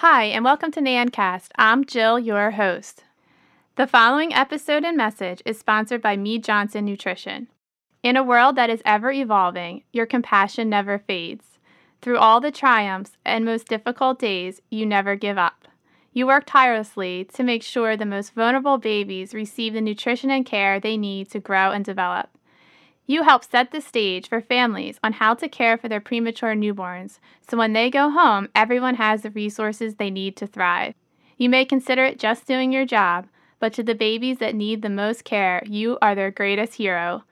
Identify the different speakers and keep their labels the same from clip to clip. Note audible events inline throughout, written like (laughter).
Speaker 1: Hi, and welcome to NANcast. I'm Jill, your host. The following episode and message is sponsored by Mead Johnson Nutrition. In a world that is ever evolving, your compassion never fades. Through all the triumphs and most difficult days, you never give up. You work tirelessly to make sure the most vulnerable babies receive the nutrition and care they need to grow and develop. You help set the stage for families on how to care for their premature newborns, so when they go home, everyone has the resources they need to thrive. You may consider it just doing your job, but to the babies that need the most care, you are their greatest hero.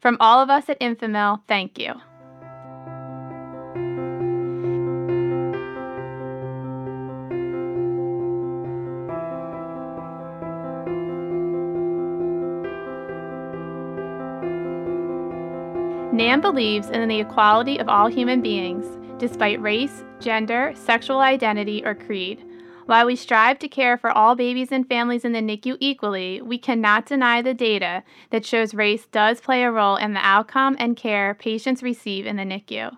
Speaker 1: From all of us at Enfamil, thank you. NAN believes in the equality of all human beings, despite race, gender, sexual identity, or creed. While we strive to care for all babies and families in the NICU equally, we cannot deny the data that shows race does play a role in the outcome and care patients receive in the NICU.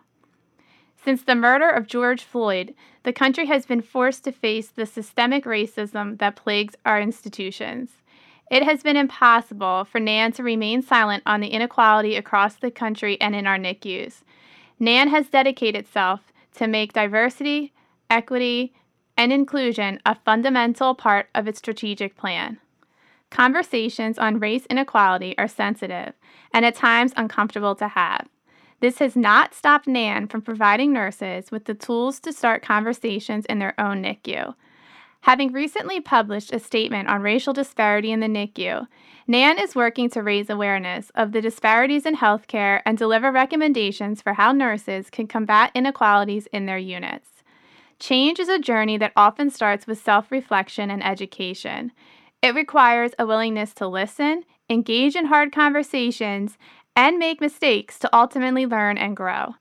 Speaker 1: Since the murder of George Floyd, the country has been forced to face the systemic racism that plagues our institutions. It has been impossible for NAN to remain silent on the inequality across the country and in our NICUs. NAN has dedicated itself to make diversity, equity, and inclusion a fundamental part of its strategic plan. Conversations on race inequality are sensitive and at times uncomfortable to have. This has not stopped NAN from providing nurses with the tools to start conversations in their own NICU. Having recently published a statement on racial disparity in the NICU, NAN is working to raise awareness of the disparities in healthcare and deliver recommendations for how nurses can combat inequalities in their units. Change is a journey that often starts with self reflection and education. It requires a willingness to listen, engage in hard conversations, and make mistakes to ultimately learn and grow.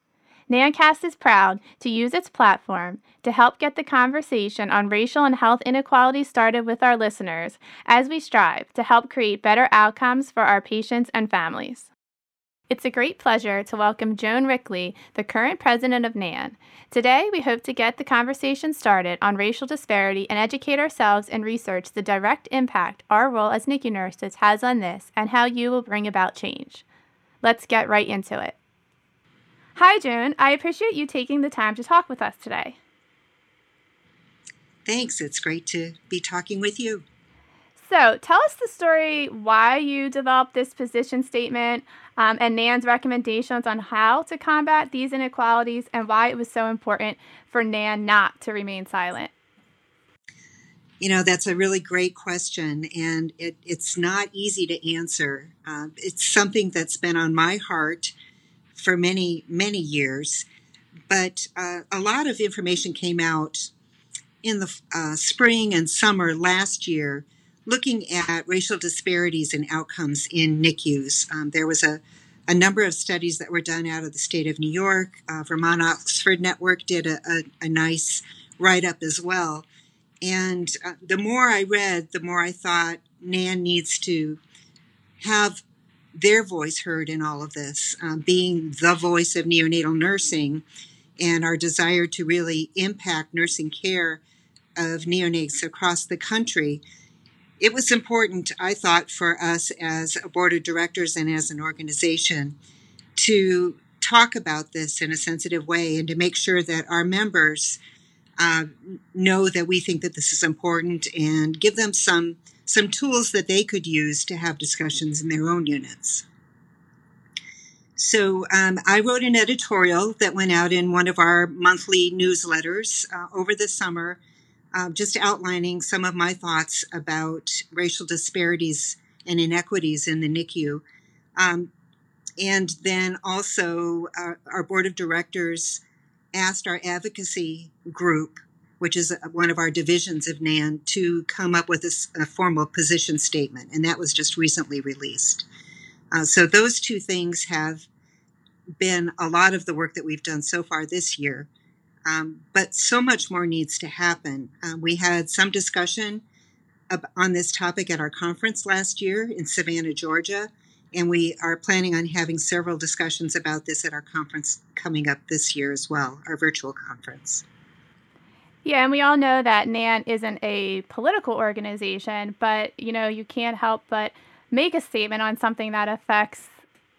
Speaker 1: NANcast is proud to use its platform to help get the conversation on racial and health inequality started with our listeners as we strive to help create better outcomes for our patients and families. It's a great pleasure to welcome Joan Rikli, the current president of NAN. Today, we hope to get the conversation started on racial disparity and educate ourselves and research the direct impact our role as NICU nurses has on this and how you will bring about change. Let's get right into it. Hi, Joan. I appreciate you taking the time to talk with us today.
Speaker 2: Thanks. It's great to be talking with you.
Speaker 1: So, tell us the story why you developed this position statement um, and NAN's recommendations on how to combat these inequalities and why it was so important for NAN not to remain silent.
Speaker 2: You know, that's a really great question, and it, it's not easy to answer. Uh, it's something that's been on my heart for many, many years. But uh, a lot of information came out in the uh, spring and summer last year looking at racial disparities and outcomes in NICUs. Um, there was a, a number of studies that were done out of the state of New York. Uh, Vermont Oxford Network did a, a, a nice write up as well. And uh, the more I read, the more I thought NAN needs to have their voice heard in all of this, um, being the voice of neonatal nursing and our desire to really impact nursing care of neonates across the country. It was important, I thought, for us as a board of directors and as an organization to talk about this in a sensitive way and to make sure that our members uh, know that we think that this is important and give them some some tools that they could use to have discussions in their own units. So um, I wrote an editorial that went out in one of our monthly newsletters uh, over the summer, uh, just outlining some of my thoughts about racial disparities and inequities in the NICU. Um, and then also, uh, our board of directors asked our advocacy group which is one of our divisions of NAN, to come up with a, a formal position statement, and that was just recently released. Uh, so those two things have been a lot of the work that we've done so far this year. Um, but so much more needs to happen. Um, we had some discussion on this topic at our conference last year in Savannah, Georgia, and we are planning on having several discussions about this at our conference coming up this year as well, our virtual conference.
Speaker 1: Yeah, and we all know that NAN isn't a political organization, but you know, you can't help but make a statement on something that affects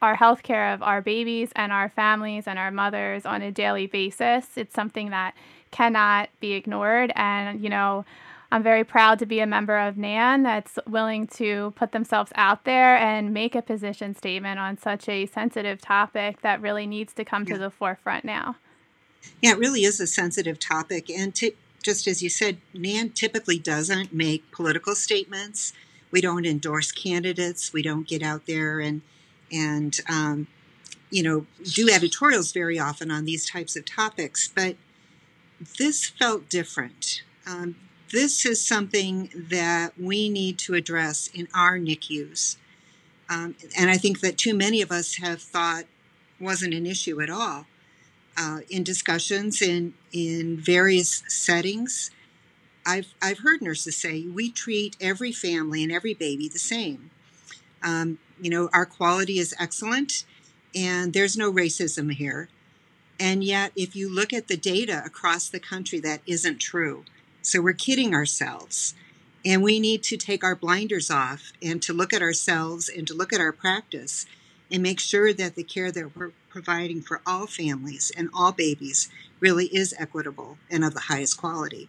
Speaker 1: our health care of our babies and our families and our mothers on a daily basis. It's something that cannot be ignored. And, you know, I'm very proud to be a member of NAN that's willing to put themselves out there and make a position statement on such a sensitive topic that really needs to come to the forefront now.
Speaker 2: Yeah, it really is a sensitive topic. And t- just as you said, NAN typically doesn't make political statements. We don't endorse candidates. We don't get out there and and um, you know do editorials very often on these types of topics. But this felt different. Um, this is something that we need to address in our NICUs. Um, and I think that too many of us have thought wasn't an issue at all. Uh, in discussions in, in various settings, I've, I've heard nurses say we treat every family and every baby the same. Um, you know, our quality is excellent and there's no racism here. And yet, if you look at the data across the country, that isn't true. So we're kidding ourselves. And we need to take our blinders off and to look at ourselves and to look at our practice and make sure that the care that we're providing for all families and all babies really is equitable and of the highest quality.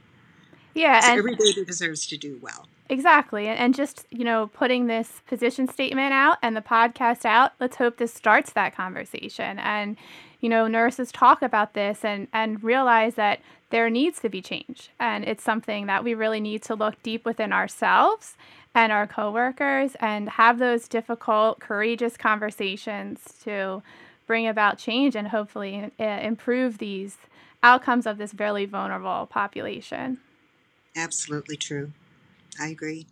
Speaker 1: Yeah,
Speaker 2: so and every baby deserves to do well.
Speaker 1: Exactly. And just, you know, putting this position statement out and the podcast out, let's hope this starts that conversation. And, you know, nurses talk about this and, and realize that there needs to be change. And it's something that we really need to look deep within ourselves and our coworkers and have those difficult, courageous conversations to bring about change and hopefully uh, improve these outcomes of this very vulnerable population.
Speaker 2: Absolutely true. I agree.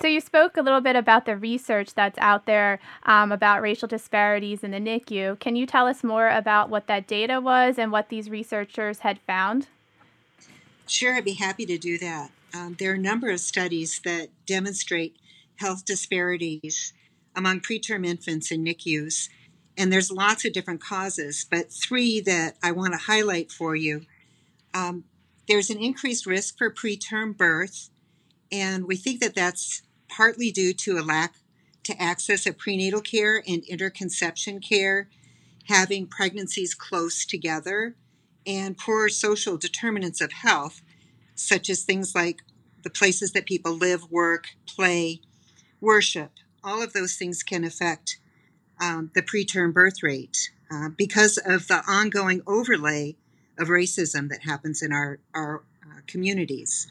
Speaker 1: So, you spoke a little bit about the research that's out there um, about racial disparities in the NICU. Can you tell us more about what that data was and what these researchers had found?
Speaker 2: Sure, I'd be happy to do that. Um, there are a number of studies that demonstrate health disparities among preterm infants in NICUs, and there's lots of different causes, but three that I want to highlight for you. Um, there's an increased risk for preterm birth, and we think that that's partly due to a lack to access of prenatal care and interconception care, having pregnancies close together, and poor social determinants of health, such as things like the places that people live, work, play, worship. All of those things can affect um, the preterm birth rate uh, because of the ongoing overlay of racism that happens in our, our uh, communities.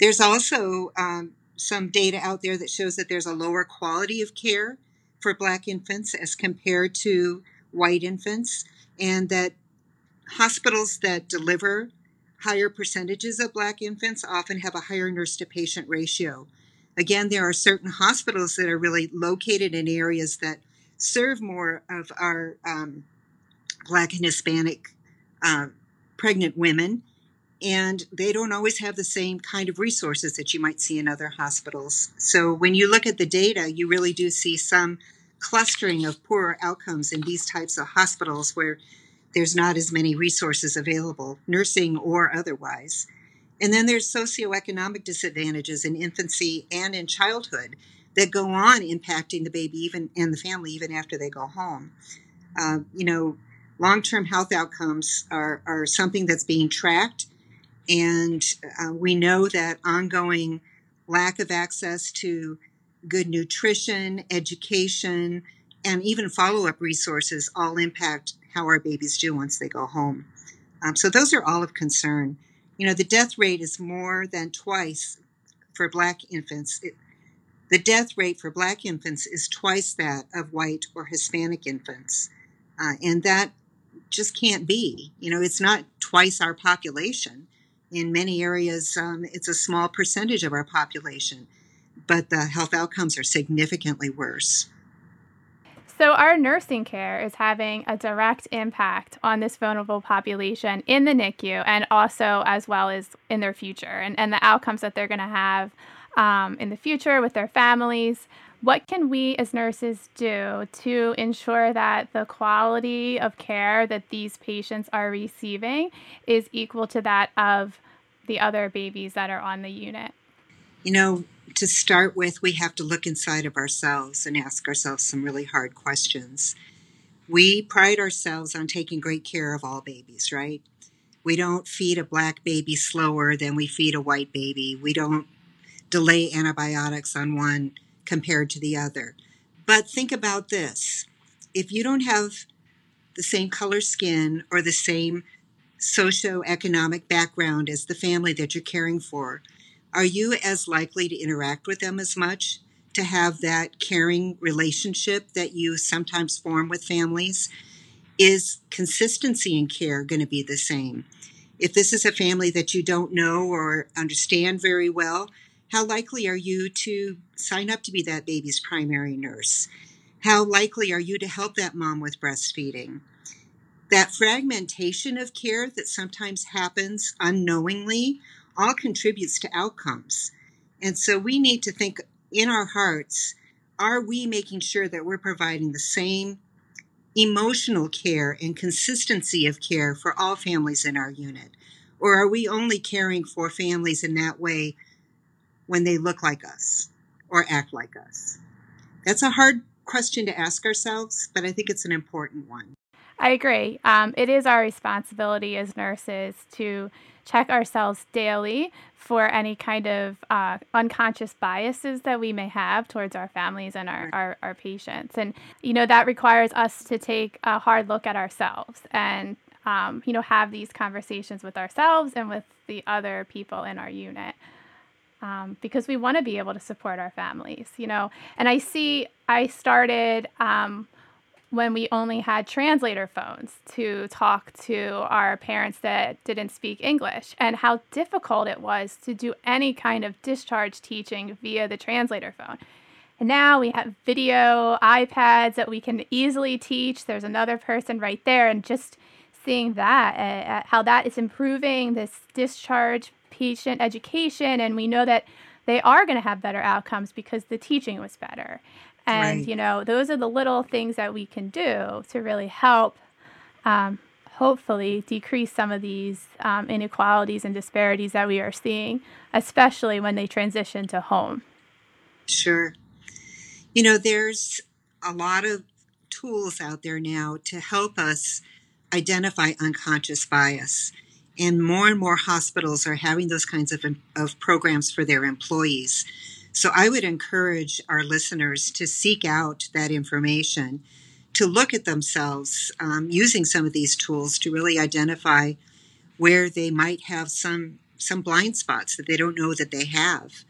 Speaker 2: There's also um, some data out there that shows that there's a lower quality of care for Black infants as compared to white infants, and that hospitals that deliver higher percentages of Black infants often have a higher nurse to patient ratio. Again, there are certain hospitals that are really located in areas that serve more of our um, Black and Hispanic uh, pregnant women, and they don't always have the same kind of resources that you might see in other hospitals. So when you look at the data, you really do see some clustering of poorer outcomes in these types of hospitals where there's not as many resources available, nursing or otherwise. And then there's socioeconomic disadvantages in infancy and in childhood that go on impacting the baby even and the family even after they go home. Uh, you know, long-term health outcomes are, are something that's being tracked. And uh, we know that ongoing lack of access to good nutrition education and even follow-up resources all impact how our babies do once they go home. Um, so those are all of concern you know the death rate is more than twice for black infants it, the death rate for black infants is twice that of white or hispanic infants uh, and that just can't be. You know, it's not twice our population. In many areas, um, it's a small percentage of our population, but the health outcomes are significantly worse.
Speaker 1: So, our nursing care is having a direct impact on this vulnerable population in the NICU and also as well as in their future and, and the outcomes that they're going to have um, in the future with their families. What can we as nurses do to ensure that the quality of care that these patients are receiving is equal to that of the other babies that are on the unit?
Speaker 2: You know, to start with, we have to look inside of ourselves and ask ourselves some really hard questions. We pride ourselves on taking great care of all babies, right? We don't feed a black baby slower than we feed a white baby. We don't delay antibiotics on one compared to the other. But think about this if you don't have the same color skin or the same socioeconomic background as the family that you're caring for, are you as likely to interact with them as much? To have that caring relationship that you sometimes form with families? Is consistency in care going to be the same? If this is a family that you don't know or understand very well, how likely are you to sign up to be that baby's primary nurse? How likely are you to help that mom with breastfeeding? That fragmentation of care that sometimes happens unknowingly all contributes to outcomes. And so we need to think in our hearts are we making sure that we're providing the same emotional care and consistency of care for all families in our unit? Or are we only caring for families in that way when they look like us or act like us? That's a hard question to ask ourselves, but I think it's an important one.
Speaker 1: I agree. Um, it is our responsibility as nurses to check ourselves daily for any kind of uh, unconscious biases that we may have towards our families and our, our, our, patients. And, you know, that requires us to take a hard look at ourselves and, um, you know, have these conversations with ourselves and with the other people in our unit um, because we want to be able to support our families, you know. And I see, I started um, when we only had translator phones to talk to our parents that didn't speak English, and how difficult it was to do any kind of discharge teaching via the translator phone. And now we have video iPads that we can easily teach. There's another person right there, and just seeing that, uh, how that is improving this discharge patient education and we know that they are going to have better outcomes because the teaching was better and right. you know those are the little things that we can do to really help um, hopefully decrease some of these um, inequalities and disparities that we are seeing especially when they transition to home
Speaker 2: sure you know there's a lot of tools out there now to help us identify unconscious bias and more and more hospitals are having those kinds of, of programs for their employees. So I would encourage our listeners to seek out that information, to look at themselves um, using some of these tools to really identify where they might have some some blind spots that they don't know that they have,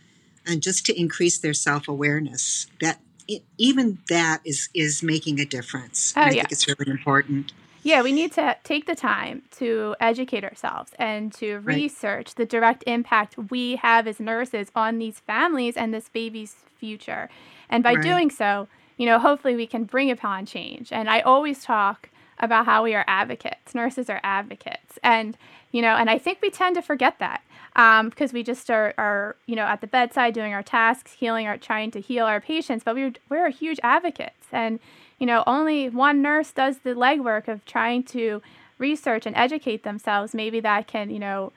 Speaker 2: and just to increase their self awareness. That it, even that is is making a difference.
Speaker 1: Oh, I
Speaker 2: yeah. think it's really important.
Speaker 1: Yeah, we need to take the time to educate ourselves and to right. research the direct impact we have as nurses on these families and this baby's future. And by right. doing so, you know, hopefully we can bring upon change. And I always talk about how we are advocates. Nurses are advocates. And, you know, and I think we tend to forget that um, because we just are, are, you know, at the bedside doing our tasks, healing our, trying to heal our patients, but we're, we're huge advocates. And, you know, only one nurse does the legwork of trying to research and educate themselves, maybe that can, you know,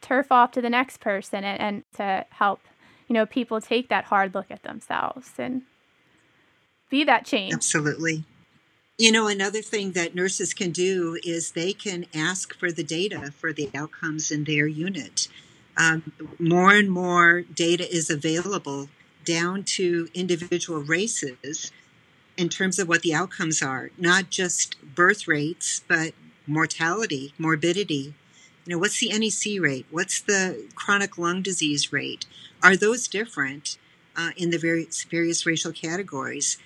Speaker 1: turf off to the next person and, and to help, you know, people take that hard look at themselves and be that change.
Speaker 2: Absolutely. You know, another thing that nurses can do is they can ask for the data for the outcomes in their unit. Um, more and more data is available down to individual races in terms of what the outcomes are, not just birth rates, but mortality, morbidity. You know, what's the NEC rate? What's the chronic lung disease rate? Are those different uh, in the various, various racial categories?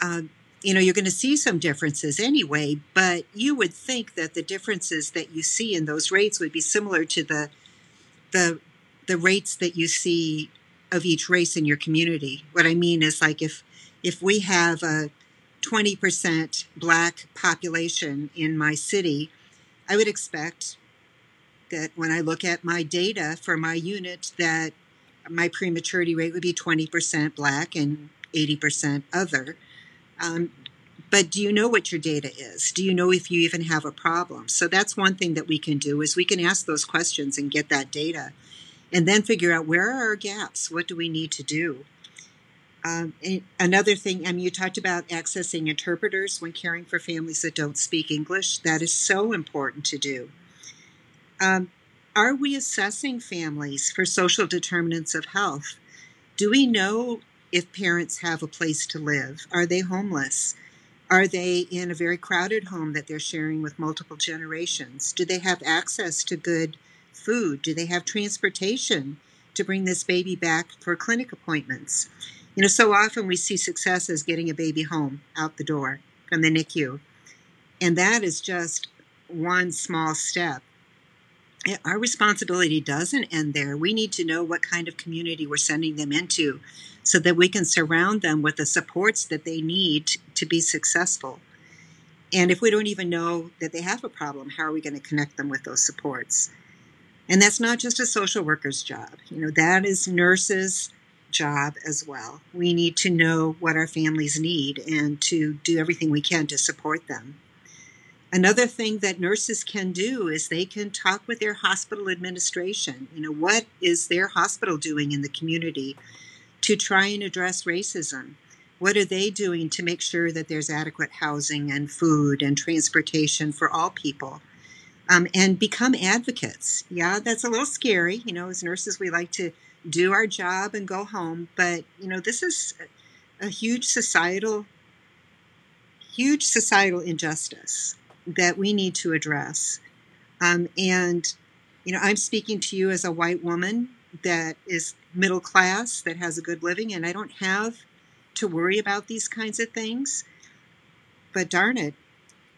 Speaker 2: Uh, you know, you're going to see some differences anyway, but you would think that the differences that you see in those rates would be similar to the the the rates that you see of each race in your community. What I mean is like if if we have a 20% black population in my city, I would expect that when I look at my data for my unit that my prematurity rate would be 20% black and 80% other. Um, but do you know what your data is? Do you know if you even have a problem? So that's one thing that we can do is we can ask those questions and get that data and then figure out where are our gaps? What do we need to do? Um, another thing, I mean, you talked about accessing interpreters when caring for families that don't speak English. That is so important to do. Um, are we assessing families for social determinants of health? Do we know if parents have a place to live? Are they homeless? Are they in a very crowded home that they're sharing with multiple generations? Do they have access to good food? Do they have transportation to bring this baby back for clinic appointments? You know, so often we see success as getting a baby home out the door from the NICU. And that is just one small step. Eh, our responsibility doesn't end there. We need to know what kind of community we're sending them into so that we can surround them with the supports that they need to be successful. And if we don't even know that they have a problem, how are we going to connect them with those supports? And that's not just a social worker's job. You know, that is nurses' job as well. We need to know what our families need and to do everything we can to support them. Another thing that nurses can do is they can talk with their hospital administration. You know, what is their hospital doing in the community to try and address racism? What are they doing to make sure that there's adequate housing and food and transportation for all people? um, and become advocates. Yeah, that's a little scary. You know, as nurses, we like to do our job and go home, but you know, this is a huge societal, huge societal injustice that we need to address. Um, and you know, I'm speaking to you as a white woman that is middle class, that has a good living, and I don't have to worry about these kinds of things. But darn it,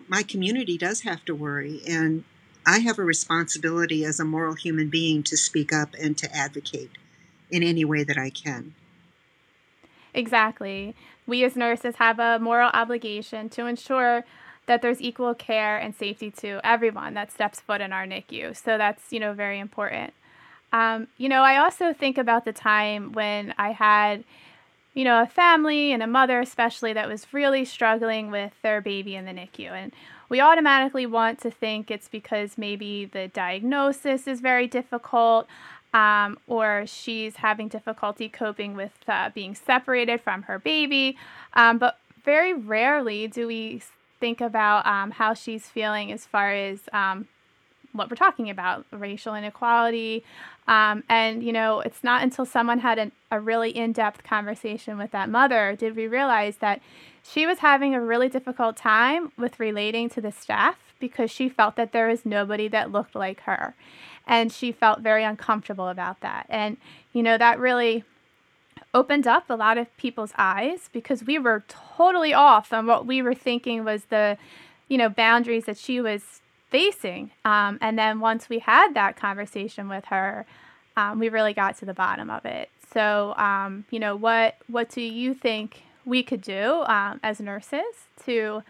Speaker 2: my community does have to worry. And I have a responsibility as a moral human being to speak up and to advocate in any way that I can.
Speaker 1: Exactly. We as nurses have a moral obligation to ensure that there's equal care and safety to everyone that steps foot in our NICU. So that's, you know, very important. Um, you know, I also think about the time when I had, you know, a family and a mother, especially, that was really struggling with their baby in the NICU. And we automatically want to think it's because maybe the diagnosis is very difficult um, or she's having difficulty coping with uh, being separated from her baby. Um, but very rarely do we think about um, how she's feeling as far as um, what we're talking about racial inequality. Um, and, you know, it's not until someone had an, a really in depth conversation with that mother did we realize that she was having a really difficult time with relating to the staff because she felt that there was nobody that looked like her. And she felt very uncomfortable about that. And, you know, that really opened up a lot of people's eyes because we were totally off on what we were thinking was the, you know, boundaries that she was facing. Um, and then once we had that conversation with her, um, we really got to the bottom of it. So, um, you know, what what do you think we could do um, as nurses to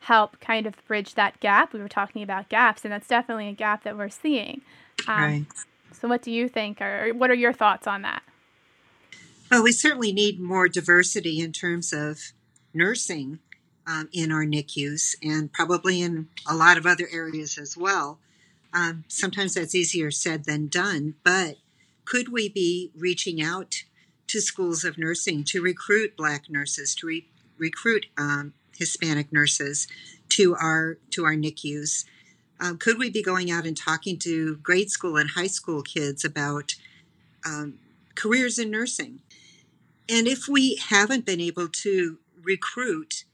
Speaker 1: help kind of bridge that gap. We were talking about gaps, and that's definitely a gap that we're seeing. Um, right. So, what do you think, or what are your thoughts on that?
Speaker 2: Well, we certainly need more diversity in terms of nursing um, in our NICUs and probably in a lot of other areas as well. Um, sometimes that's easier said than done, but could we be reaching out to schools of nursing to recruit black nurses, to re- recruit um, Hispanic nurses to our to our NICUs. Um, could we be going out and talking to grade school and high school kids about um, careers in nursing? And if we haven't been able to recruit,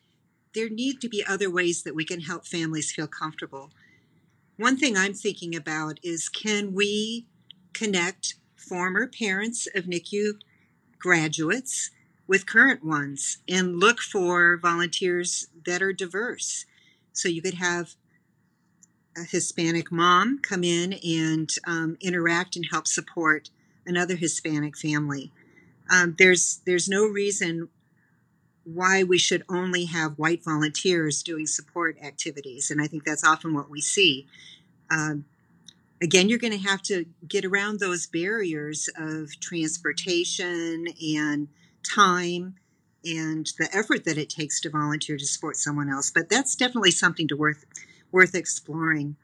Speaker 2: there need to be other ways that we can help families feel comfortable. One thing I'm thinking about is can we connect former parents of NICU graduates with current ones and look for volunteers that are diverse. So you could have a Hispanic mom come in and um, interact and help support another Hispanic family. Um, there's there's no reason why we should only have white volunteers doing support activities, and I think that's often what we see. Um, again, you're going to have to get around those barriers of transportation and time and the effort that it takes to volunteer to support someone else. But that's definitely something to worth worth exploring.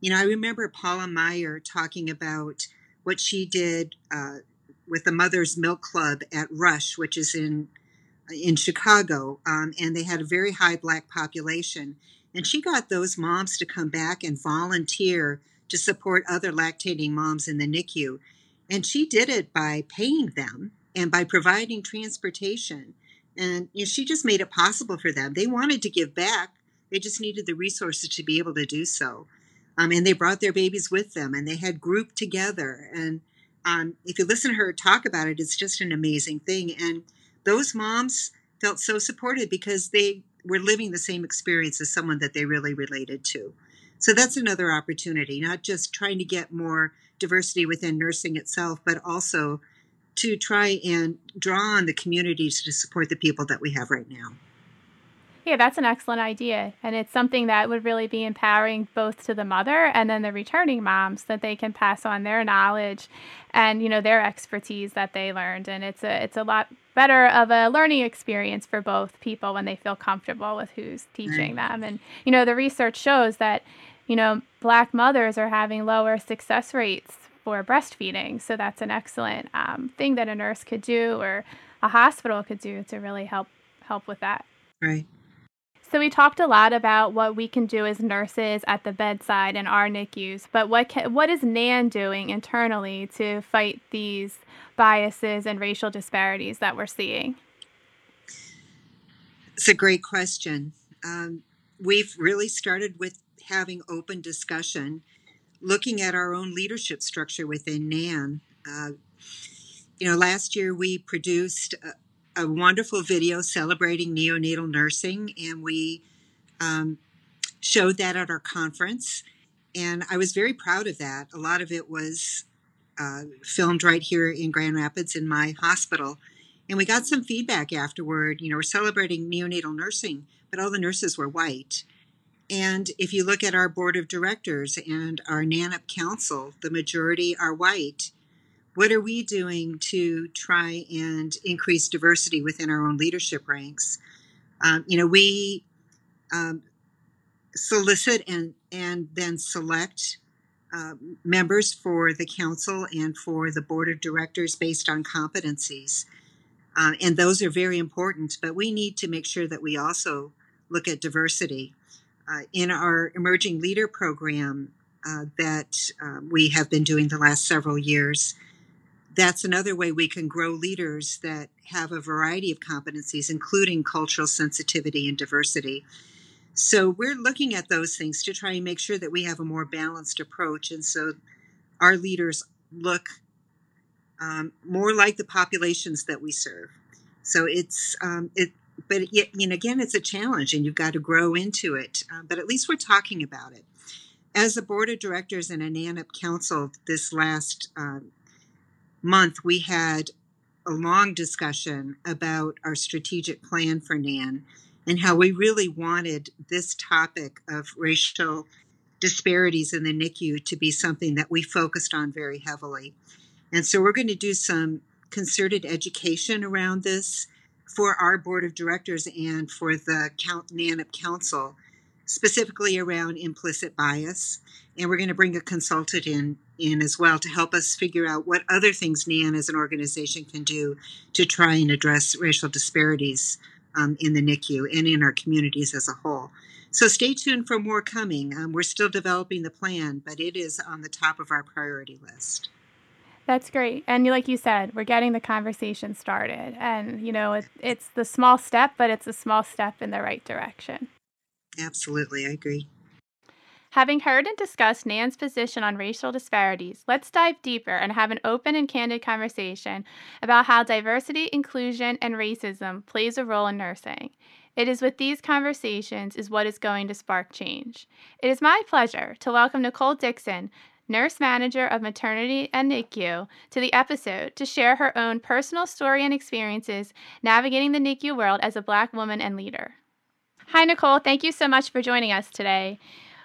Speaker 2: You know, I remember Paula Meier talking about what she did uh, with the Mother's Milk Club at Rush, which is in in Chicago, um, and they had a very high black population. And she got those moms to come back and volunteer to support other lactating moms in the NICU. And she did it by paying them and by providing transportation. And you know, she just made it possible for them. They wanted to give back, they just needed the resources to be able to do so. Um, and they brought their babies with them and they had grouped together. And um, if you listen to her talk about it, it's just an amazing thing. And those moms felt so supported because they were living the same experience as someone that they really related to. So that's another opportunity, not just trying to get more diversity within nursing itself, but also to try and draw on the communities to support the people that we have right now.
Speaker 1: Yeah, that's an excellent idea. And it's something that would really be empowering both to the mother and then the returning moms that they can pass on their knowledge and, you know, their expertise that they learned. And it's a it's a lot better of a learning experience for both people when they feel comfortable with who's teaching right. them. And, you know, the research shows that, you know, black mothers are having lower success rates for breastfeeding. So that's an excellent um, thing that a nurse could do or a hospital could do to really help help with that.
Speaker 2: Right.
Speaker 1: So we talked a lot about what we can do as nurses at the bedside in our NICUs, but what can, what is NAN doing internally to fight these biases and racial disparities that we're seeing?
Speaker 2: It's a great question. Um, we've really started with having open discussion, looking at our own leadership structure within NAN. Uh, you know, last year we produced wonderful video celebrating neonatal nursing, and we um, showed that at our conference. And I was very proud of that. A lot of it was uh, filmed right here in Grand Rapids in my hospital. And we got some feedback afterward. You know, we're celebrating neonatal nursing, but all the nurses were white. And if you look at our board of directors and our NANNP council, the majority are white what are we doing to try and increase diversity within our own leadership ranks? Um, you know, we um, solicit and and then select uh, members for the council and for the board of directors based on competencies, uh, and those are very important. But we need to make sure that we also look at diversity uh, in our emerging leader program uh, that uh, we have been doing the last several years that's another way we can grow leaders that have a variety of competencies, including cultural sensitivity and diversity. So we're looking at those things to try and make sure that we have a more balanced approach. And so our leaders look um, more like the populations that we serve. So it's, um, it, but yet, you know, again, it's a challenge and you've got to grow into it. Uh, but at least we're talking about it. As a board of directors and a NANNP council this last um, month, we had a long discussion about our strategic plan for NAN and how we really wanted this topic of racial disparities in the NICU to be something that we focused on very heavily. And so we're going to do some concerted education around this for our board of directors and for the NANNP Council, specifically around implicit bias. And we're going to bring a consultant in in as well to help us figure out what other things NAN as an organization can do to try and address racial disparities um, in the NICU and in our communities as a whole. So stay tuned for more coming. Um, we're still developing the plan, but it is on the top of our priority list.
Speaker 1: That's great. And like you said, we're getting the conversation started. And, you know, it, it's the small step, but it's a small step in the right direction.
Speaker 2: Absolutely. I agree.
Speaker 1: Having heard and discussed Nan's position on racial disparities, let's dive deeper and have an open and candid conversation about how diversity, inclusion, and racism plays a role in nursing. It is with these conversations is what is going to spark change. It is my pleasure to welcome Nicole Dixon, nurse manager of maternity and NICU, to the episode to share her own personal story and experiences navigating the NICU world as a black woman and leader. Hi, Nicole. Thank you so much for joining us today.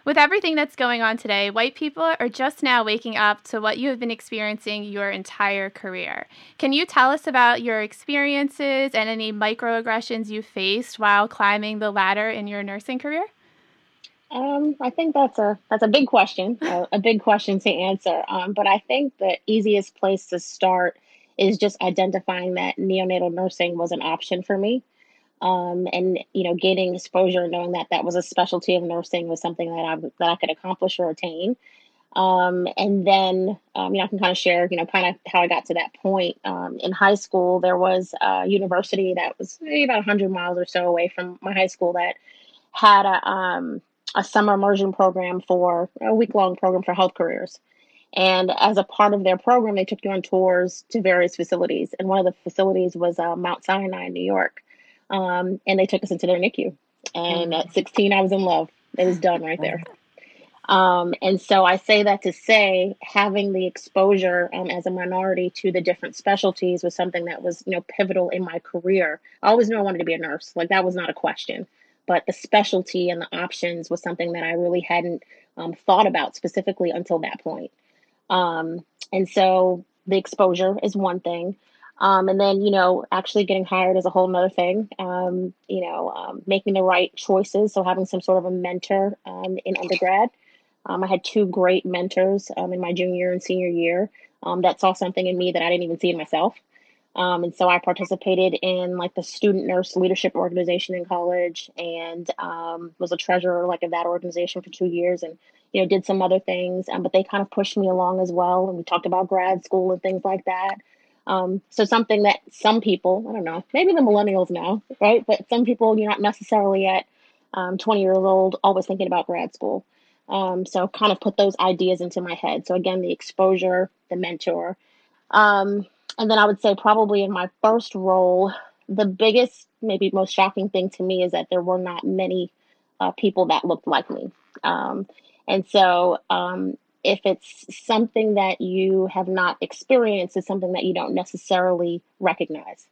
Speaker 1: With everything that's going on today, white people are just now waking up to what you have been experiencing your entire career. Can you tell us about your experiences and any microaggressions you faced while climbing the ladder in your nursing career?
Speaker 3: Um, I think that's a that's a big question, a, a big question to answer. Um, but I think the easiest place to start is just identifying that neonatal nursing was an option for me um, and you know gaining exposure knowing that that was a specialty of nursing was something that I that I could accomplish or attain um, and then um, you know I can kind of share you know kind of how I got to that point um, in high school there was a university that was maybe about 100 miles or so away from my high school that had a um, a summer immersion program for a week long program for health careers and as a part of their program, they took you on tours to various facilities. And one of the facilities was uh, Mount Sinai in New York. Um, and they took us into their NICU. And at 16, I was in love. It was done right there. Um, and so I say that to say having the exposure um, as a minority to the different specialties was something that was, you know, pivotal in my career. I always knew I wanted to be a nurse. Like that was not a question. But the specialty and the options was something that I really hadn't um, thought about specifically until that point. Um, and so the exposure is one thing. Um, and then, you know, actually getting hired is a whole nother thing. Um, you know, um, making the right choices. So having some sort of a mentor um, in undergrad. Um, I had two great mentors um, in my junior and senior year that saw something in me that I didn't even see in myself. and so I participated in like the student nurse leadership organization in college and was a treasurer like of that organization for two years and you know did some other things but they kind of pushed me along as well and we talked about grad school and things like that um, so something that some people, I don't know, maybe the millennials now, right? But some people, you're not necessarily at um, 20 years old always thinking about grad school. Um, so kind of put those ideas into my head. So again, the exposure, the mentor. Um, and then I would say probably in my first role, the biggest, maybe most shocking thing to me is that there were not many uh, people that looked like me. Um, and so um, if it's something that you have not experienced, it's something that you don't necessarily recognize.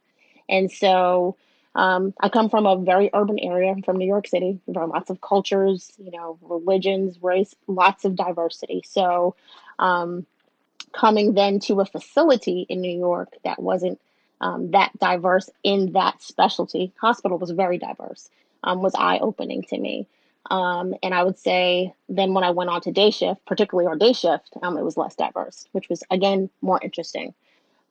Speaker 3: And so um, I come from a very urban area from New York City. Are lots of cultures, you know, religions, race, lots of diversity. So um, coming then to a facility in New York that wasn't um, that diverse in that specialty, hospital was very diverse, um, was eye opening to me. Um, and I would say then when I went on to day shift, particularly our day shift, um, it was less diverse, which was again more interesting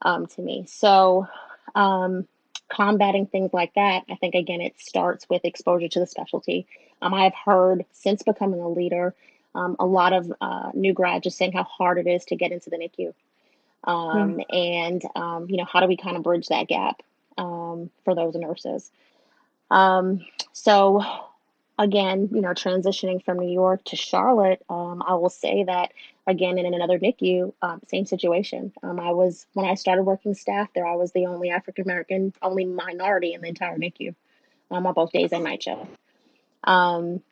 Speaker 3: um, to me. So, um, combating things like that, I think again it starts with exposure to the specialty. Um, I have heard since becoming a leader, um, a lot of uh, new grads just saying how hard it is to get into the NICU. Mm. And, you know, how do we kind of bridge that gap for those nurses? so, again, you know, transitioning from New York to Charlotte, um, I will say that again in another NICU, um, same situation. Um, I was when I started working staff there, I was the only African American, only minority in the entire NICU um, on both days and night shift. Um,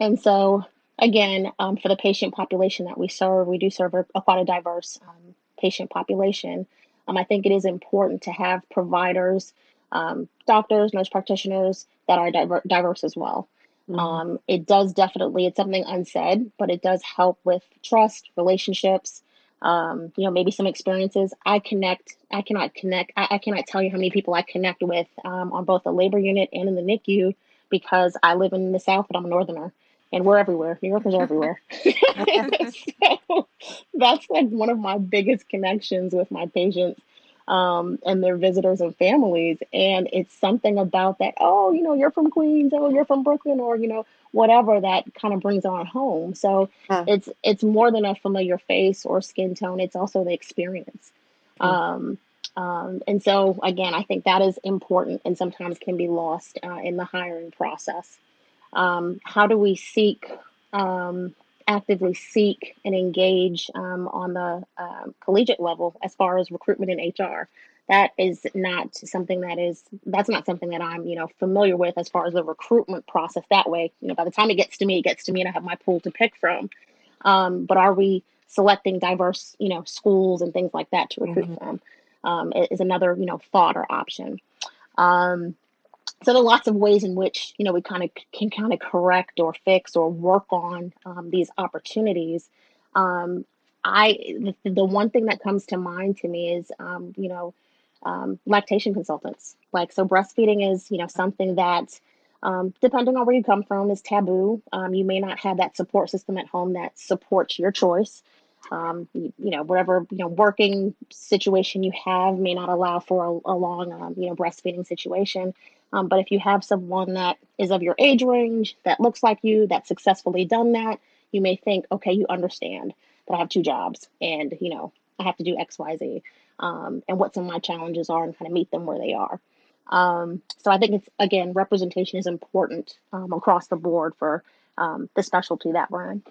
Speaker 3: and so, again, um, for the patient population that we serve, we do serve a, a quite a diverse um, patient population. Um, I think it is important to have providers, um, doctors, nurse practitioners that are diver- diverse as well. Mm-hmm. Um, it does definitely, it's something unsaid, but it does help with trust, relationships, um, you know, maybe some experiences. I connect, I cannot connect, I, I cannot tell you how many people I connect with um, on both the labor unit and in the NICU because I live in the South, but I'm a Northerner and we're everywhere. New Yorkers are everywhere. (laughs) (laughs) so that's like one of my biggest connections with my patients um, and their visitors and families. And it's something about that, oh, you know, you're from Queens, oh, you're from Brooklyn, or, you know, whatever that kind of brings on home. So huh. it's it's more than a familiar face or skin tone, it's also the experience. Hmm. Um, um, and so, again, I think that is important and sometimes can be lost uh, in the hiring process. Um, how do we seek um, actively seek and engage um, on the um, collegiate level as far as recruitment in HR. That is not something that is that's not something that I'm you know familiar with as far as the recruitment process. That way, you know, by the time it gets to me, it gets to me, and I have my pool to pick from. Um, but are we selecting diverse you know schools and things like that to recruit mm-hmm. from? Um, is another you know thought or option. Um, so there are lots of ways in which you know we kind of can kind of correct or fix or work on um, these opportunities. Um, I the, the, one thing that comes to mind to me is um, you know um, lactation consultants. Like so, breastfeeding is you know something that um, depending on where you come from is taboo. Um, you may not have that support system at home that supports your choice. Um, you, you, know, whatever you know, working situation you have may not allow for a, a long, um, you know, breastfeeding situation. Um, but if you have someone that is of your age range, that looks like you, that successfully done that, you may think, okay, you understand that I have two jobs and, you know, I have to do X, Y, Z, um, and what some of my challenges are and kind of meet them where they are. Um, so I think it's, again, representation is important um, across the board for um, the specialty that we're in.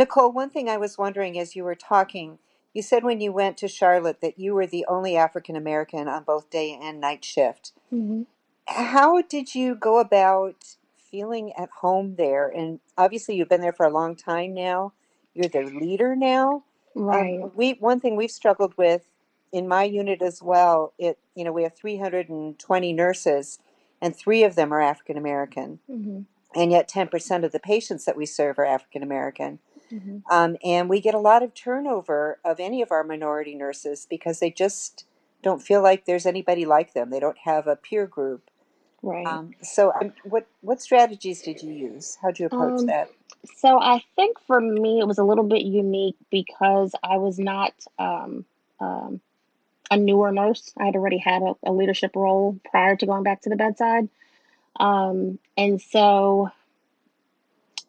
Speaker 2: Nicole, one thing I was wondering as you were talking, you said when you went to Charlotte that you were the only African American on both day and night shift.
Speaker 3: Mm-hmm.
Speaker 2: How did you go about feeling at home there? And obviously, you've been there for a long time now. You're the leader now.
Speaker 3: Um, right.
Speaker 2: Um, we one thing we've struggled with in my unit as well. It you know we have 320 nurses, and three of them are African American,
Speaker 3: mm-hmm.
Speaker 2: and yet 10% of the patients that we serve are African American.
Speaker 3: Mm-hmm.
Speaker 2: Um, and we get a lot of turnover of any of our minority nurses because they just don't feel like there's anybody like them. They don't have a peer group.
Speaker 3: Right.
Speaker 2: Um, so, um, what what strategies did you use? How did you approach
Speaker 3: Um,
Speaker 2: that?
Speaker 3: so I think for me it was a little bit unique because I was not um, um, a newer nurse. I had already had a, a leadership role prior to going back to the bedside, um, and so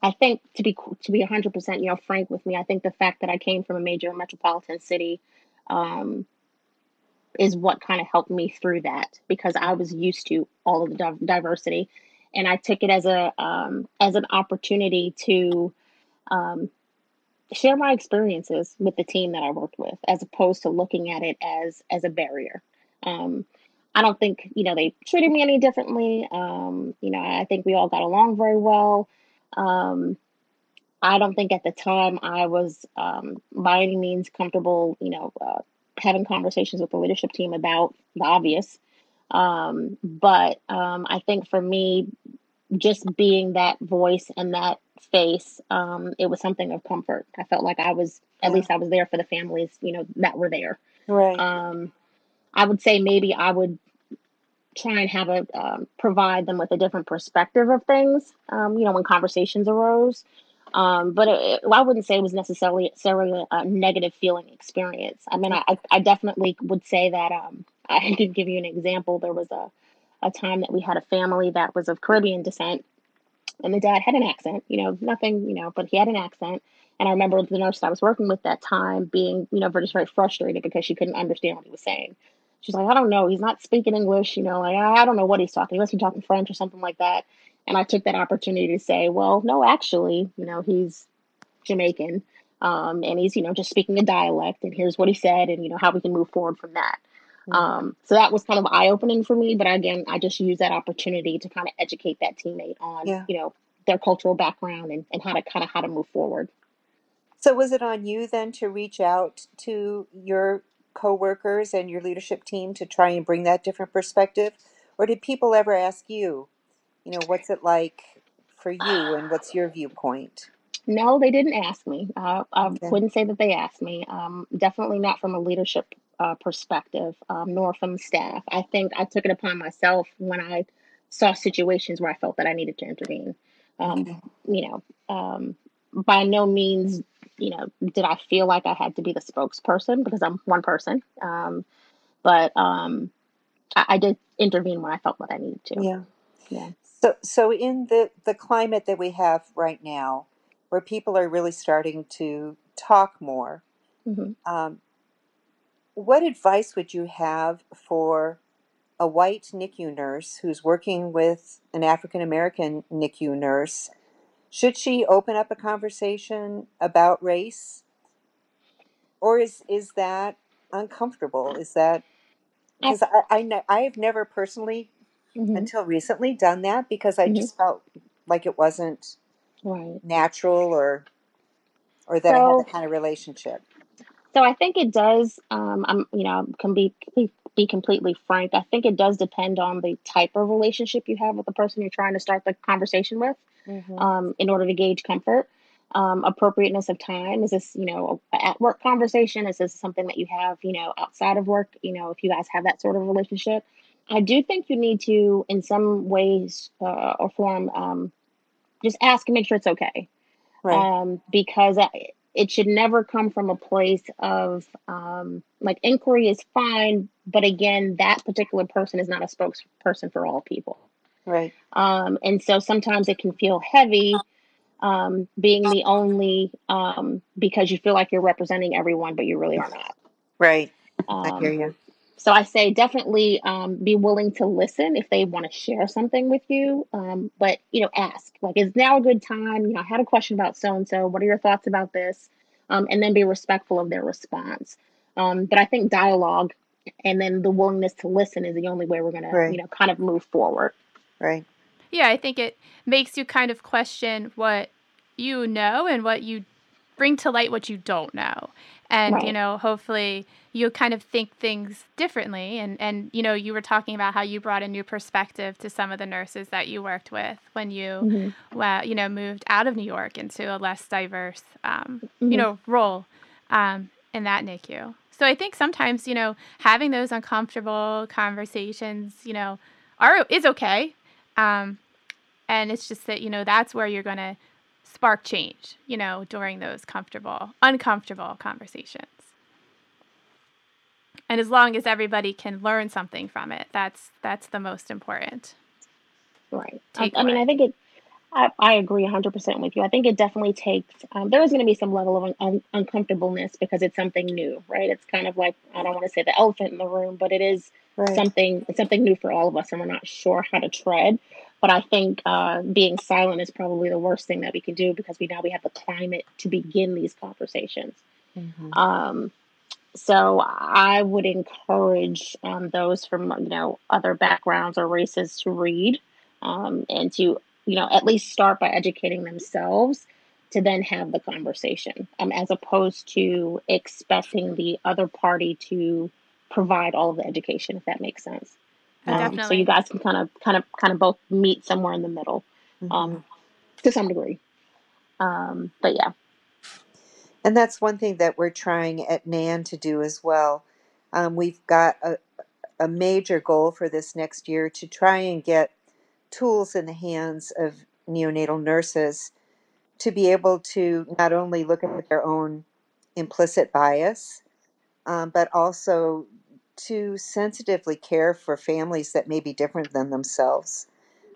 Speaker 3: I think to be to be hundred percent, you know, frank with me, I think the fact that I came from a major metropolitan city um, is what kind of helped me through that because I was used to all of the div- diversity, and I took it as a um, as an opportunity to um, share my experiences with the team that I worked with, as opposed to looking at it as as a barrier. Um, I don't think you know they treated me any differently. Um, you know, I think we all got along very well. Um, I don't think at the time I was um, by any means comfortable, you know, uh, having conversations with the leadership team about the obvious. Um, but um, I think for me, just being that voice and that face, um, it was something of comfort. I felt like I was, at least I was there for the families, you know, that were there.
Speaker 2: Right.
Speaker 3: Um, I would say maybe I would try and have a um, provide them with a different perspective of things. Um, you know, when conversations arose. Um, but it, it- I wouldn't say it was necessarily necessarily a negative feeling experience. I mean, I, I I definitely would say that. Um, (laughs) I could give you an example. There was a a time that we had a family that was of Caribbean descent, and the dad had an accent. You know, nothing. You know, but he had an accent. And I remember the nurse that I was working with that time being, you know, just very frustrated because she couldn't understand what he was saying. She's like, I don't know. He's not speaking English. You know, like, I don't know what he's talking. He must be talking French or something like that. And I took that opportunity to say, well, no, actually, you know, he's Jamaican. Um, and he's, you know, just speaking a dialect. And here's what he said and, you know, how we can move forward from that.
Speaker 2: Mhm.
Speaker 3: Um, so that was kind of eye opening for me. But again, I just used that opportunity to kind of educate that teammate on,
Speaker 2: Yeah.
Speaker 3: you know, their cultural background and, and how to kind of how to move forward.
Speaker 2: So was it on you then to reach out to your coworkers and your leadership team to try and bring that different perspective? Or did people ever ask you, you know, what's it like for you and what's your viewpoint?
Speaker 3: No, they didn't ask me. Uh, I
Speaker 2: Okay.
Speaker 3: wouldn't say that they asked me. Um, definitely not from a leadership uh, perspective, um, nor from staff. I think I took it upon myself when I saw situations where I felt that I needed to intervene. Um,
Speaker 2: Okay.
Speaker 3: you know, um, by no means, you know, did I feel like I had to be the spokesperson because I'm one person. Um, but um, I, I did intervene when I felt that I needed to.
Speaker 2: Yeah.
Speaker 3: Yeah.
Speaker 2: So so in the the climate that we have right now, where people are really starting to talk more,
Speaker 3: hmm
Speaker 2: um, what advice would you have for a white NICU nurse who's working with an African American NICU nurse? Should she open up a conversation about race, or is is that uncomfortable? Is that because I I, ne- I have never personally
Speaker 3: hmm
Speaker 2: until recently done that because I
Speaker 3: hmm
Speaker 2: just felt like it wasn't
Speaker 3: Right.
Speaker 2: natural or or that I had
Speaker 3: So
Speaker 2: that kind of relationship.
Speaker 3: So I think it does. Um, I'm, you know, can be be completely frank, I think it does depend on the type of relationship you have with the person you're trying to start the conversation with mm-hmm. um, in order to gauge comfort. Um, appropriateness of time is this, you know, at work conversation? Is this something that you have, you know, outside of work? You know, if you guys have that sort of relationship, I do think you need to, in some ways uh, or form, um, just ask and make sure it's okay. Right. Um, because it should never come from a place of um, like inquiry is fine, but again, that particular person is not a spokesperson for all people.
Speaker 2: Right.
Speaker 3: Um, and so sometimes it can feel heavy um, being the only um, because you feel like you're representing everyone, but you really are not.
Speaker 2: Right. I hear um, you.
Speaker 3: So I say definitely um, be willing to listen if they want to share something with you. Um, but you know, ask like, is now a good time? You know, I had a question about so and so. What are your thoughts about this? Um, and then be respectful of their response. Um, but I think dialogue and then the willingness to listen is the only way we're gonna, you know, kind of move forward.
Speaker 2: Right.
Speaker 1: Yeah, I think it makes you kind of question what you know and what you bring to light what you don't know and right. you know hopefully you kind of think things differently and and you know you were talking about how you brought a new perspective to some of the nurses that you worked with when you mm-hmm. well, you know moved out of New York into a less diverse um, mm-hmm. you know role um, in that NICU. So I think sometimes you know having those uncomfortable conversations you know are is okay, um, and it's just that you know that's where you're gonna spark change you know during those comfortable uncomfortable conversations and as long as everybody can learn something from it that's that's the most important
Speaker 3: right um, i mean i think it I, I agree 100% with you. I think it definitely takes, um, there is going to be some level of un- un- uncomfortableness because it's something new, right? It's kind of like, I don't want to say the elephant in the room, but it is right. something, something new for all of us and we're not sure how to tread. But I think uh, being silent is probably the worst thing that we can do because we now we have the climate to begin these conversations. Mm-hmm. Um, so I would encourage um, those from you know other backgrounds or races to read um, and to you know at least start by educating themselves to then have the conversation, um, as opposed to expecting the other party to provide all of the education, if that makes sense. Um, so you guys can kind of, kind of, kind of both meet somewhere in the middle, mm-hmm. um, to some degree. Um, but yeah,
Speaker 2: and that's one thing that we're trying at NANN to do as well. Um, we've got a, a major goal for this next year to try and get tools in the hands of neonatal nurses to be able to not only look at their own implicit bias, um, but also to sensitively care for families that may be different than themselves.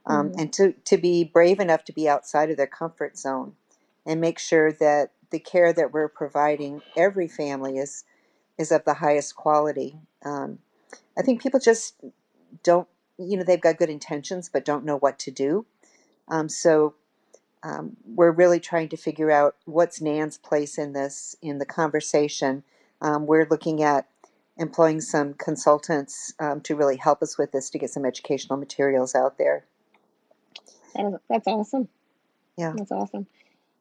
Speaker 2: Um, mm-hmm. And to, to be brave enough to be outside of their comfort zone and make sure that the care that we're providing every family is is of the highest quality. Um, I think people just don't, you know, they've got good intentions but don't know what to do. Um, so um, we're really trying to figure out what's NANN's place in this in the conversation. Um, we're looking at employing some consultants um, to really help us with this to get some educational materials out there.
Speaker 3: That's awesome.
Speaker 2: Yeah,
Speaker 3: that's awesome.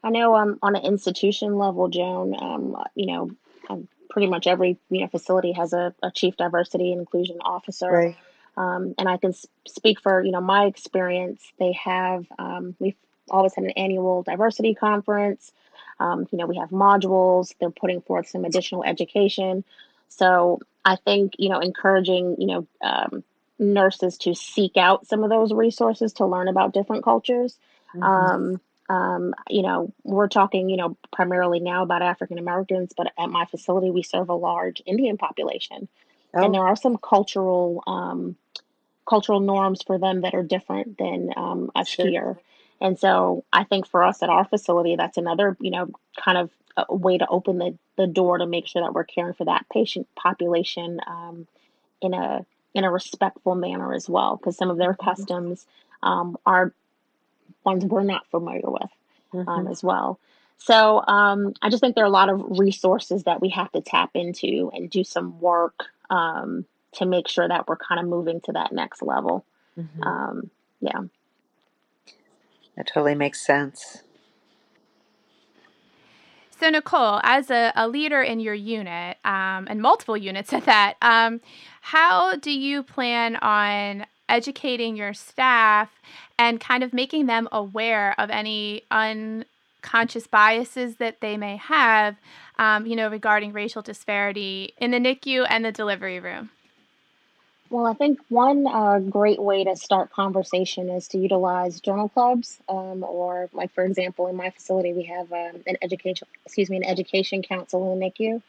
Speaker 3: I know um, on an institution level, Joan, um, you know, um, pretty much every you know facility has a, a chief diversity and inclusion officer.
Speaker 2: Right.
Speaker 3: Um, and I can speak for you know my experience. They have um, we've always had an annual diversity conference. Um, you know, we have modules. They're putting forth some additional education. So I think you know encouraging you know um, nurses to seek out some of those resources to learn about different cultures. Mm-hmm. Um, um, you know, we're talking, you know, primarily now about African Americans, but at my facility, we serve a large Indian population, oh. and there are some cultural um, cultural norms for them that are different than um, us sure. here. And so, I think for us at our facility, that's another, you know, kind of a way to open the, the door to make sure that we're caring for that patient population um, in a in a respectful manner as well, because some of their mm-hmm. customs um, are ones we're not familiar with um, mm-hmm. as well. So um, I just think there are a lot of resources that we have to tap into and do some work um, to make sure that we're kind of moving to that next level. Mm-hmm. Um, yeah.
Speaker 2: That totally makes sense.
Speaker 1: So, Nicole, as a, a leader in your unit um, and multiple units at that, um, how do you plan on educating your staff and kind of making them aware of any unconscious biases that they may have, um, you know, regarding racial disparity in the NICU and the delivery room?
Speaker 3: Well, I think one uh, great way to start conversation is to utilize journal clubs, um, or like for example, in my facility, we have um, an education, excuse me, an education council in the NICU.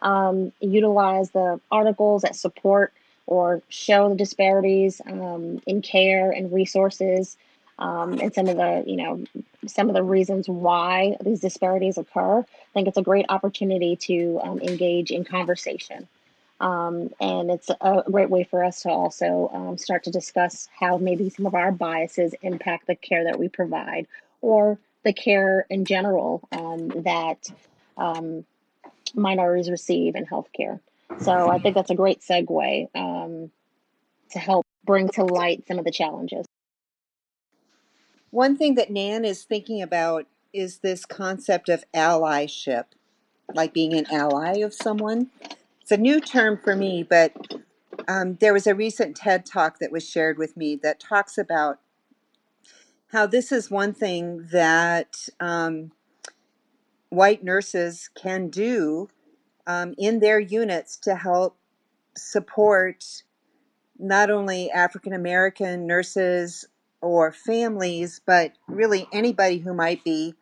Speaker 3: Um, utilize the articles that support or show the disparities um, in care and resources, um, and some of the you know some of the reasons why these disparities occur. I think it's a great opportunity to um, engage in conversation. Um, and it's a great way for us to also um, start to discuss how maybe some of our biases impact the care that we provide or the care in general um, that um, minorities receive in healthcare. So I think that's a great segue um, to help bring to light some of the challenges.
Speaker 2: One thing that NANN is thinking about is this concept of allyship, like being an ally of someone. It's a new term for me, but um, there was a recent TED talk that was shared with me that talks about how this is one thing that um, white nurses can do um, in their units to help support not only African American nurses or families, but really anybody who might be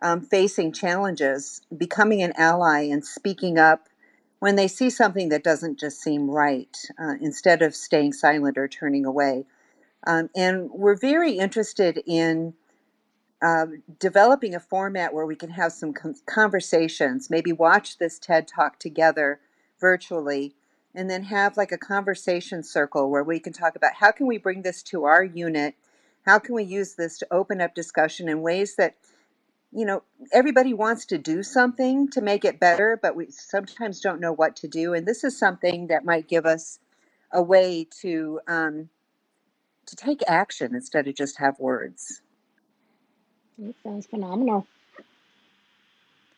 Speaker 2: um, facing challenges, becoming an ally and speaking up when they see something that doesn't just seem right, uh, instead of staying silent or turning away. Um, and we're very interested in uh, developing a format where we can have some conversations, maybe watch this TED talk together virtually, and then have like a conversation circle where we can talk about how can we bring this to our unit? How can we use this to open up discussion in ways that you know, everybody wants to do something to make it better, but we sometimes don't know what to do. And this is something that might give us a way to um, to take action instead of just have words.
Speaker 3: That sounds phenomenal.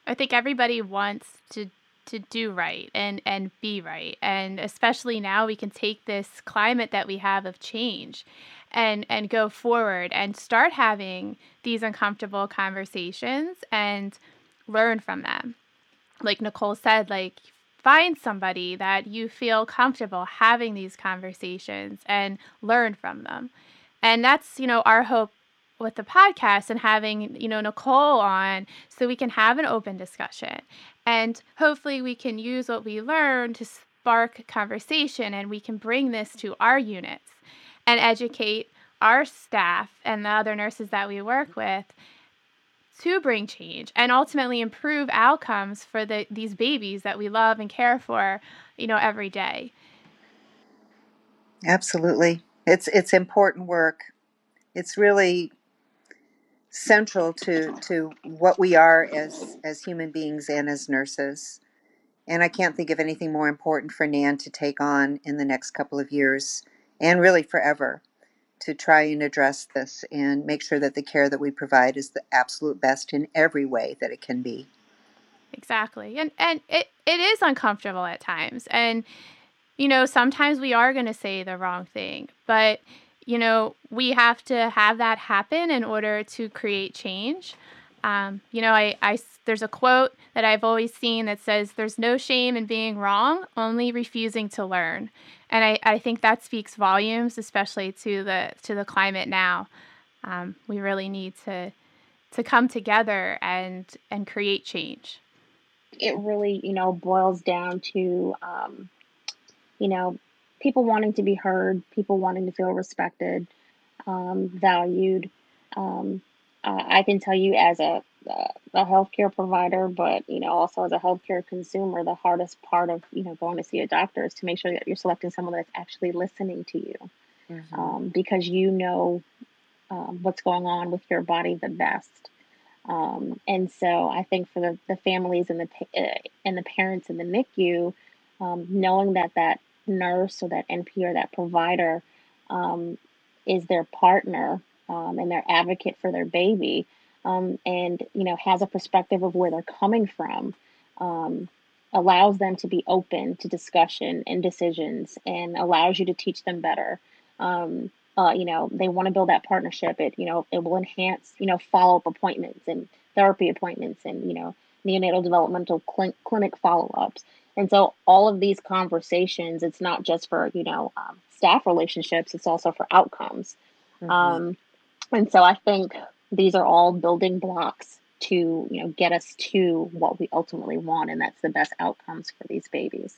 Speaker 1: I think everybody wants to to do right and and be right and especially now we can take this climate that we have of change and and go forward and start having these uncomfortable conversations and learn from them. Like nicole said like find somebody that you feel comfortable having these conversations and learn from them. And that's you know our hope with the podcast and having you know nicole on so we can have an open discussion. And hopefully we can use what we learn to spark conversation and we can bring this to our units and educate our staff and the other nurses that we work with to bring change and ultimately improve outcomes for the, these babies that we love and care for, you know, every day.
Speaker 2: Absolutely. It's it's important work. It's really central to to what we are as as human beings and as nurses. And I can't think of anything more important for NANN to take on in the next couple of years and really forever to try and address this and make sure that the care that we provide is the absolute best in every way that it can be.
Speaker 1: Exactly. And and it, it is uncomfortable at times. And you know, sometimes we are going to say the wrong thing, but you know, we have to have that happen in order to create change. Um, you know, I, I, there's a quote that I've always seen that says, There's no shame in being wrong, only refusing to learn. And I, I think that speaks volumes, especially to the, to the climate now. Um, we really need to, to come together and, and create change.
Speaker 3: It really, you know, boils down to, um, you know, people wanting to be heard, people wanting to feel respected, um, valued. Um, uh, I can tell you as a a healthcare provider, but you know also as a healthcare consumer, the hardest part of you know going to see a doctor is to make sure that you're selecting someone that's actually listening to you, mm-hmm. um, because you know um, what's going on with your body the best. Um, and so I think for the, the families and the uh, and the parents in the NICU, um, knowing that that nurse or that NP or that provider um, is their partner um, and their advocate for their baby, um, and you know has a perspective of where they're coming from um, allows them to be open to discussion and decisions and allows you to teach them better. Um, uh, you know they want to build that partnership. It you know it will enhance you know follow-up appointments and therapy appointments and you know neonatal developmental cl- clinic follow-ups. And so all of these conversations it's not just for you know um, staff relationships it's also for outcomes. Mm-hmm. And so i think these are all building blocks to you know get us to what we ultimately want and that's the best outcomes for these babies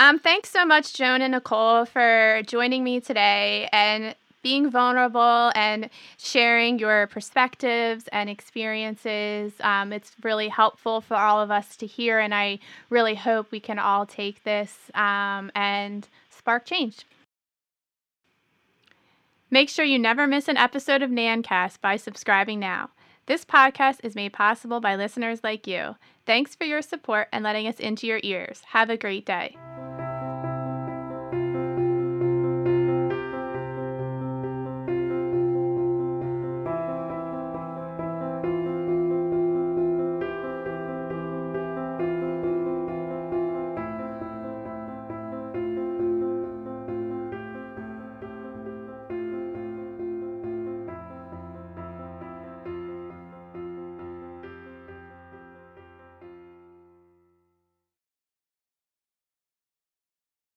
Speaker 1: um, thanks so much joan and nicole for joining me today and being vulnerable and sharing your perspectives and experiences. Um, it's really helpful for all of us to hear, and I really hope we can all take this um, and spark change. Make sure you never miss an episode of NANNcast by subscribing now. This podcast is made possible by listeners like you. Thanks for your support and letting us into your ears. Have a great day.